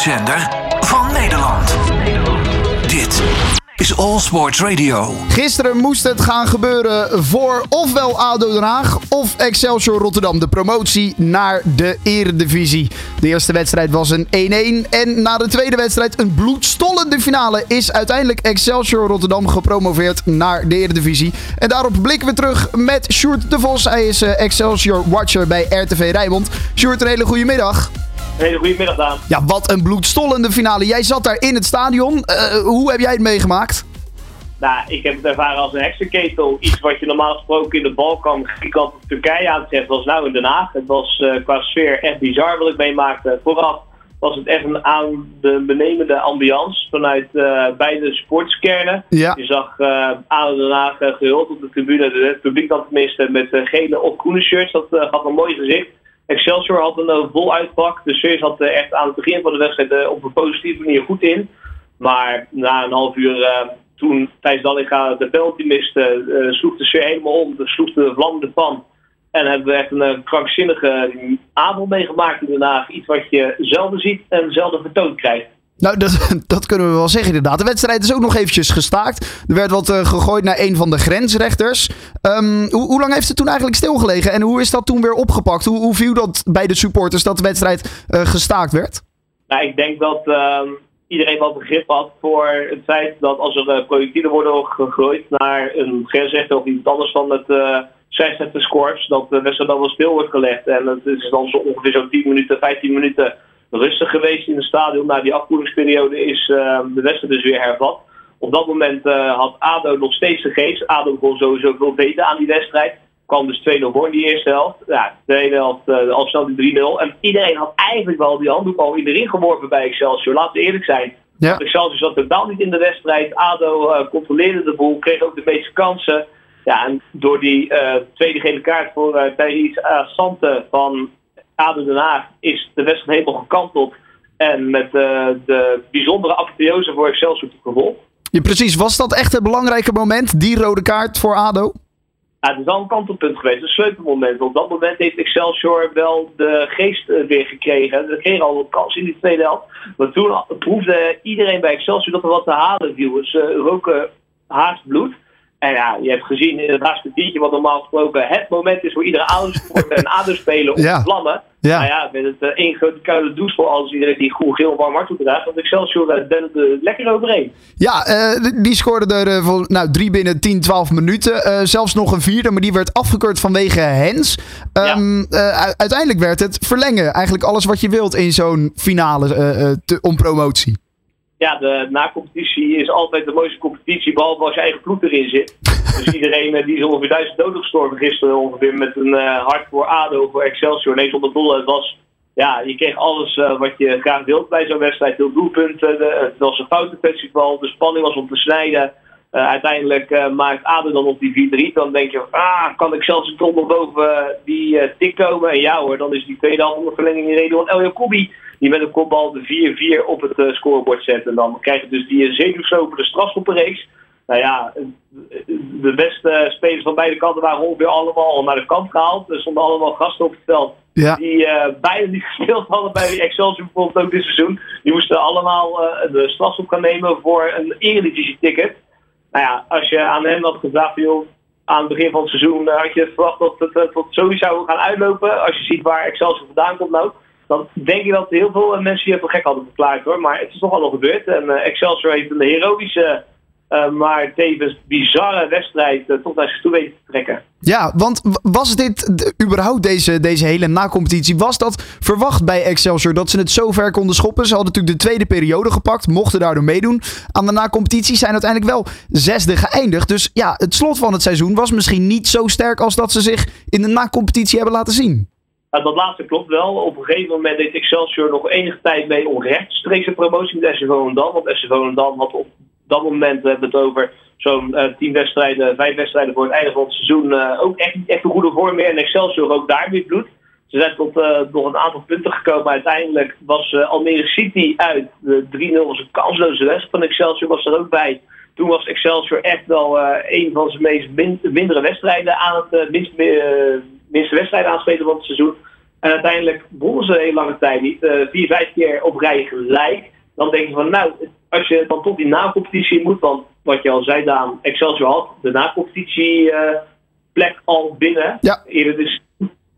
sportzender van Nederland. Dit is All Sports Radio. Gisteren moest het gaan gebeuren voor ofwel ADO Den Haag of Excelsior Rotterdam. De promotie naar de Eredivisie. De eerste wedstrijd was een 1-1 en na de tweede wedstrijd een bloedstollende finale is uiteindelijk Excelsior Rotterdam gepromoveerd naar de Eredivisie. En daarop blikken we terug met Sjoerd de Vos. Hij is eh, Excelsior Watcher bij RTV Rijnmond. Sjoerd, een hele goede middag. Hele goede middag, Daan. Ja, wat een bloedstollende finale. Jij zat daar in het stadion. Eh, hoe heb jij het meegemaakt? Nou, ik heb het ervaren als een heksenketel. Iets wat je normaal gesproken in de Balkan, Griekenland of Turkije aantreft, was nou in Den Haag. Het was uh, qua sfeer echt bizar wat ik meemaakte. Vooraf was het echt een aan de benemende ambiance vanuit uh, beide sportskernen. Ja. Je zag uh, aan Den Haag gehuld op de tribune, het publiek dan tenminste, met gele of groene shirts. Dat had een mooi gezicht. Excelsior had een vol uitpak. De sfeer zat echt aan het begin van de wedstrijd op een positieve manier goed in. Maar na een half uur toen Thijs Dallinga de penalty miste, sloeg de sfeer helemaal om. Dus sloeg de vlam ervan. En hebben we echt een krankzinnige avond meegemaakt in Den Haag. Iets wat je zelden ziet en zelden vertoond krijgt. Nou, dat, dat, kunnen we wel zeggen inderdaad. De wedstrijd is ook nog eventjes gestaakt. Er werd wat uh, gegooid naar een van de grensrechters. Um, hoe, hoe, lang heeft het toen eigenlijk stilgelegen? En hoe is dat toen weer opgepakt? Hoe, hoe viel dat bij de supporters dat de wedstrijd gestaakt werd? Nou, ik denk dat ehm, iedereen wel begrip had voor het feit dat als er uh, projectielen worden gegooid naar een grensrechter of iets anders van het uh, scheidsrechterskorps, dat de wedstrijd dan wel stil wordt gelegd. En het is dan zo ongeveer zo'n 10 minuten, 15 minuten rustig geweest in het stadion. Na die afkoelingsperiode is uh, de wedstrijd dus weer hervat. Op dat moment uh, had ADO nog steeds de geest. ADO kon sowieso veel beter aan die wedstrijd kwam dus 2-0 voor in die eerste helft. Ja, de tweede helft uh, al snel die 3-0. En iedereen had eigenlijk wel die handdoek al in de ring geworpen bij Excelsior. Laten we eerlijk zijn. Ja. Excelsior zat totaal niet in de wedstrijd. ADO uh, controleerde de boel, kreeg ook de meeste kansen. Ja, en door die uh, tweede gele kaart voor uh, Thijs Sante van ADO Den Haag is de wedstrijd helemaal gekanteld. En met de bijzondere apotheose voor Excelsior te gevolg. Ja, precies. Was dat echt het belangrijke moment, die rode kaart voor ADO? Ja, het is al een kantelpunt geweest, een sleutelmoment. Op dat moment heeft Excelsior wel de geest weer gekregen. Ze kregen al wat kans in die tweede helft. Maar toen proefde iedereen bij Excelsior dat er wat te halen viel. Ze roken haast bloed. En ja, je hebt gezien in het laatste wat normaal gesproken het moment is voor iedere ADO-supporter en ADO-speler om te vlammen. Ja. Nou ja, met het uh, één grote koude douche voor alles iedereen die groen-geel warm hart draagt. Want Excelsior uh, bent er lekker overheen. Ja, uh, die scoorde er uh, voor, nou, drie binnen 10, 12 minuten. Zelfs nog een vierde, maar die werd afgekeurd vanwege Hens. Um, ja. uiteindelijk werd het verlengen. Eigenlijk alles wat je wilt in zo'n finale te, om promotie. Ja, de na-competitie is altijd de mooiste competitie, behalve als je eigen ploeg erin zit. dus iedereen die is ongeveer duizend doden gestorven gisteren ongeveer met een hart voor ADO, voor Excelsior. Nee, zonder doel. Het was ja, je kreeg alles uh, wat je graag wilt bij zo'n wedstrijd. Veel doelpunten, de, het was een foutenfestival, de spanning was om te snijden. Uh, uiteindelijk uh, maakt Aden dan op die 4-3. Dan denk je, ah, kan toch nog boven die tik komen? En ja hoor, dan is die tweede halve verlenging in reden van El Jacoubi. Die met een kopbal de 4-4 op het scorebord zet. En dan krijg je dus die zenuwslopende strafschoppenreeks. Nou ja, de beste spelers van beide kanten waren ongeveer allemaal naar de kant gehaald. Er stonden allemaal gasten op het veld ja. die uh, bijna niet gespeeld hadden bij Excelsior bijvoorbeeld ook dit seizoen. Die moesten allemaal uh, de strafschop gaan nemen voor een Eredivisie ticket. Nou ja, als je aan hen had gevraagd, joh, aan het begin van het seizoen had je verwacht dat het tot sowieso zou gaan uitlopen. Als je ziet waar Excelsior vandaan komt nou. Dan denk je dat heel veel mensen je voor gek hadden verklaard hoor. Maar het is toch allemaal gebeurd. En Excelsior heeft een heroïsche uh, maar tevens bizarre wedstrijd tot naar zich toe weten te trekken. Ja, want was dit überhaupt deze, deze hele na-competitie, was dat verwacht bij Excelsior dat ze het zo ver konden schoppen? Ze hadden natuurlijk de tweede periode gepakt, mochten daardoor meedoen. Aan de na-competitie zijn uiteindelijk wel zesde geëindigd. Dus ja, het slot van het seizoen was misschien niet zo sterk als dat ze zich in de na-competitie hebben laten zien. Ja, dat laatste klopt wel. Op een gegeven moment deed Excelsior nog enige tijd mee om rechtstreeks promotie met SC Volendam. Want SC Volendam had op dat moment we hebben het over zo'n uh, tien wedstrijden, vijf wedstrijden voor het einde van het seizoen. Uh, ook echt echt een goede vorm meer. En Excelsior ook daar weer bloed. Ze zijn tot nog een aantal punten gekomen. Maar uiteindelijk was Almere City uit. De 3-0 was een kansloze wedstrijd van Excelsior was er ook bij. Toen was Excelsior echt wel een van zijn meest min mindere wedstrijden aan het minste, minste wedstrijden aanspelen van het seizoen. En uiteindelijk wonnen ze een hele lange tijd niet. Uh, vier, vijf keer op rij gelijk. Dan denk je van, nou, als je dan tot die na-competitie moet, want wat je al zei, Daan, Excelsior had de na-competitie plek al binnen. Ja. Eerder dus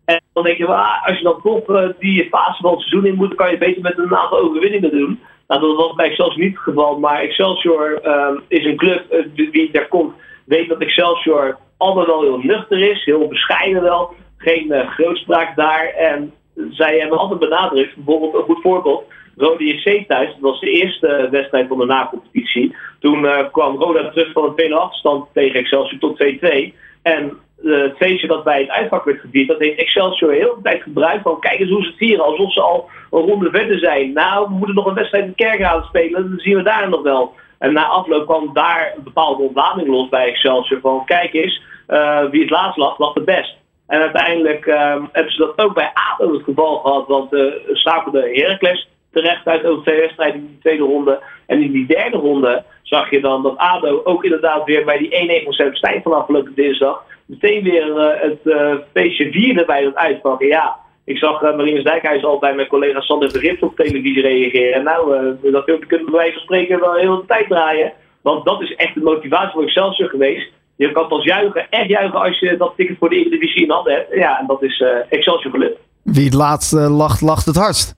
en dan denk je, ah, als je dan toch uh, die fase van het seizoen in moet, dan kan je beter met een aantal overwinningen doen. Nou, dat was bij Excelsior niet het geval, maar Excelsior uh, is een club die daar komt, weet dat Excelsior altijd wel heel nuchter is, heel bescheiden wel, geen uh, grootspraak daar. En zij hebben altijd benadrukt, bijvoorbeeld een goed voorbeeld, Rode JC thuis, dat was de eerste wedstrijd van de na-competitie. Toen kwam Roda terug van een 2-0 achterstand tegen Excelsior tot 2-2. En het feestje dat bij het uitvak werd gevierd, dat heeft Excelsior heel de tijd gebruikt van kijk eens hoe ze het vieren, alsof ze al een ronde verder zijn. Nou, we moeten nog een wedstrijd in Kerkrade spelen, dan zien we daar nog wel. En na afloop kwam daar een bepaalde ontlading los bij Excelsior van kijk eens, wie het laatst lag, lag het best. En uiteindelijk uh, hebben ze dat ook bij ADO het geval gehad, want uh, schakelde Heracles terecht uit over twee wedstrijden in die tweede ronde. En in die derde ronde zag je dan dat ADO ook inderdaad weer bij die 1-1 van Stijn van afgelopen dinsdag meteen weer uh, het uh, feestje vierde bij het uitpakken. Ja, ik zag uh, Marinus Dijkhuis al bij mijn collega Sander Verrips op televisie reageren. En nou, dat kunnen we bij wijze van spreken wel heel de tijd draaien. Want dat is echt de motivatie voor Excelsior geweest. Je kan pas juichen, echt juichen als je dat ticket voor de Eredivisie in handen hebt. Ja, en dat is Excelsior gelukt. Wie het laatst lacht, lacht het hardst.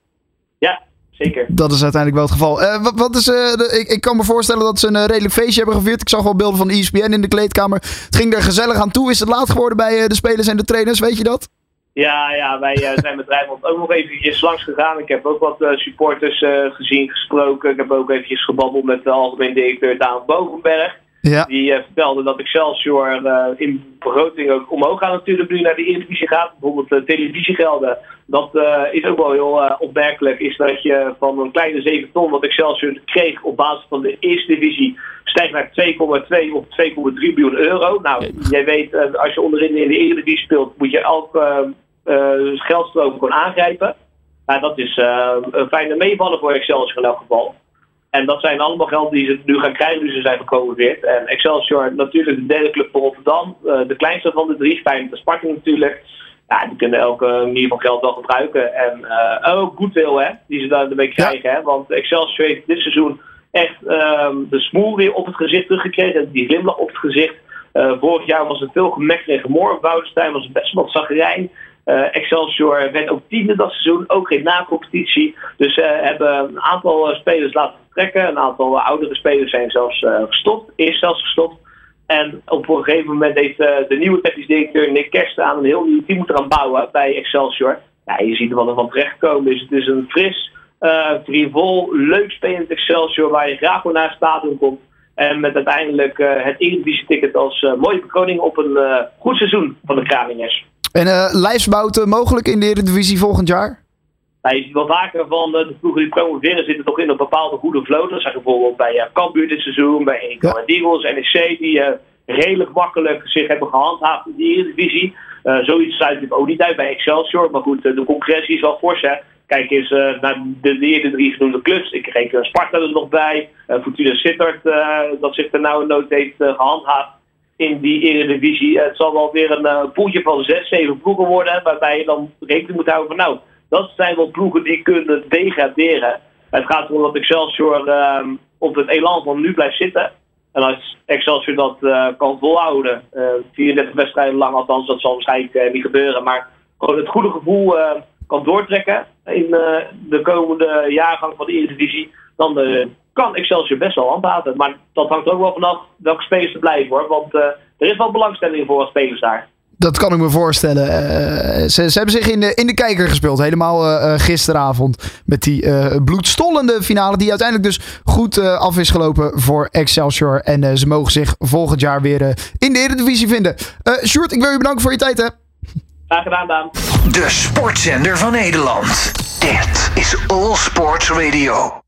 Ja, Zeker. Dat is uiteindelijk wel het geval. Uh, wat, wat, is, uh, ik, ik, kan me voorstellen dat ze een uh, redelijk feestje hebben gevierd. Ik zag wel beelden van ESPN in de kleedkamer. Het ging er gezellig aan toe. Is het laat geworden bij de spelers en de trainers? Weet je dat? Ja, ja wij zijn met Rijnmond ook nog eventjes langs gegaan. Ik heb ook wat supporters gezien, gesproken. Ik heb ook eventjes gebabbeld met de algemeen directeur Daan Bovenberg. Ja. Die uh, vertelde dat Excelsior uh, in begroting ook omhoog gaat natuurlijk nu naar de Eredivisie gaat. Bijvoorbeeld uh, televisiegelden. Dat is ook wel heel opmerkelijk. Is dat je van een kleine 7 ton wat Excelsior kreeg op basis van de eerste divisie stijgt naar 2,2 of 2,3 miljoen euro. Nou, jij weet, als je onderin in de Eredivisie speelt, moet je elke geldstroom gewoon aangrijpen. Nou, dat is een fijne meevallen voor Excelsior in elk geval. En dat zijn allemaal geld die ze nu gaan krijgen nu ze zijn gepromoveerd. En Excelsior natuurlijk de derde club van Rotterdam. Uh, de kleinste van de drie. Feyenoord de Sparta natuurlijk. Ja, die kunnen elke manier van geld wel gebruiken. En uh, ook goedwil hè, die ze daarmee krijgen. Ja. Hè? Want Excelsior heeft dit seizoen echt uh, de smoel weer op het gezicht teruggekregen. Die glimlach op het gezicht. Uh, vorig jaar was het veel gemekker en gemor. Boudestein was best wel zagrijn. Uh, Excelsior werd ook tiende dat seizoen, ook geen na-competitie. Dus ze uh, hebben een aantal spelers laten Een aantal oudere spelers zijn zelfs uh, gestopt, is zelfs gestopt. En op een gegeven moment heeft de nieuwe technisch directeur Nick Kerst aan een heel nieuw team moeten gaan bouwen bij Excelsior. Ja, je ziet er wat er van terechtkomen is. Het is een fris, frivol, leuk spelend Excelsior waar je graag voor naar het stadion komt. En met uiteindelijk het Eredivisie-ticket als mooie bekroning op een goed seizoen van de Kramingers. En uh, mogelijk in de Eredivisie volgend jaar? Nou, je ziet wel vaker van de ploegen die promoveren zitten toch in een bepaalde goede flow. Dat zijn bijvoorbeeld bij uh, Cambuur dit seizoen, bij Eco ja. Eagles, NEC, die uh, redelijk makkelijk zich hebben gehandhaafd in de Eredivisie. Uh, zoiets sluit ik ook niet uit bij Excelsior. Maar goed, de concurrentie is wel fors hè. Kijk eens uh, naar de, de eerder drie genoemde clubs. Ik reken Sparta er nog bij. Fortuna Sittard, dat zich er nou een nood heeft gehandhaafd in die Eredivisie. Het zal wel weer een poeltje van zes, zeven ploegen worden. Waarbij je dan rekening moet houden van nou, dat zijn wel ploegen die kunnen degraderen. Het gaat erom dat Excelsior uh, op het elan van nu blijft zitten. En als Excelsior dat uh, kan volhouden, 34 wedstrijden lang althans, dat zal waarschijnlijk niet gebeuren. Maar gewoon het goede gevoel kan doortrekken in de komende jaargang van de Eredivisie. Dan kan Excelsior best wel handhaven. Maar dat hangt ook wel vanaf welke spelers er blijven hoor. Want uh, er is wel belangstelling voor wat spelers daar. Dat kan ik me voorstellen. Uh, ze, ze, hebben zich in de, in de kijker gespeeld. Helemaal uh, gisteravond. Met die bloedstollende finale. Die uiteindelijk dus goed af is gelopen voor Excelsior. En ze mogen zich volgend jaar weer in de Eredivisie vinden. Sjoerd, ik wil je bedanken voor je tijd hè. Graag gedaan Daan. De sportzender van Nederland. Dit is All Sports Radio.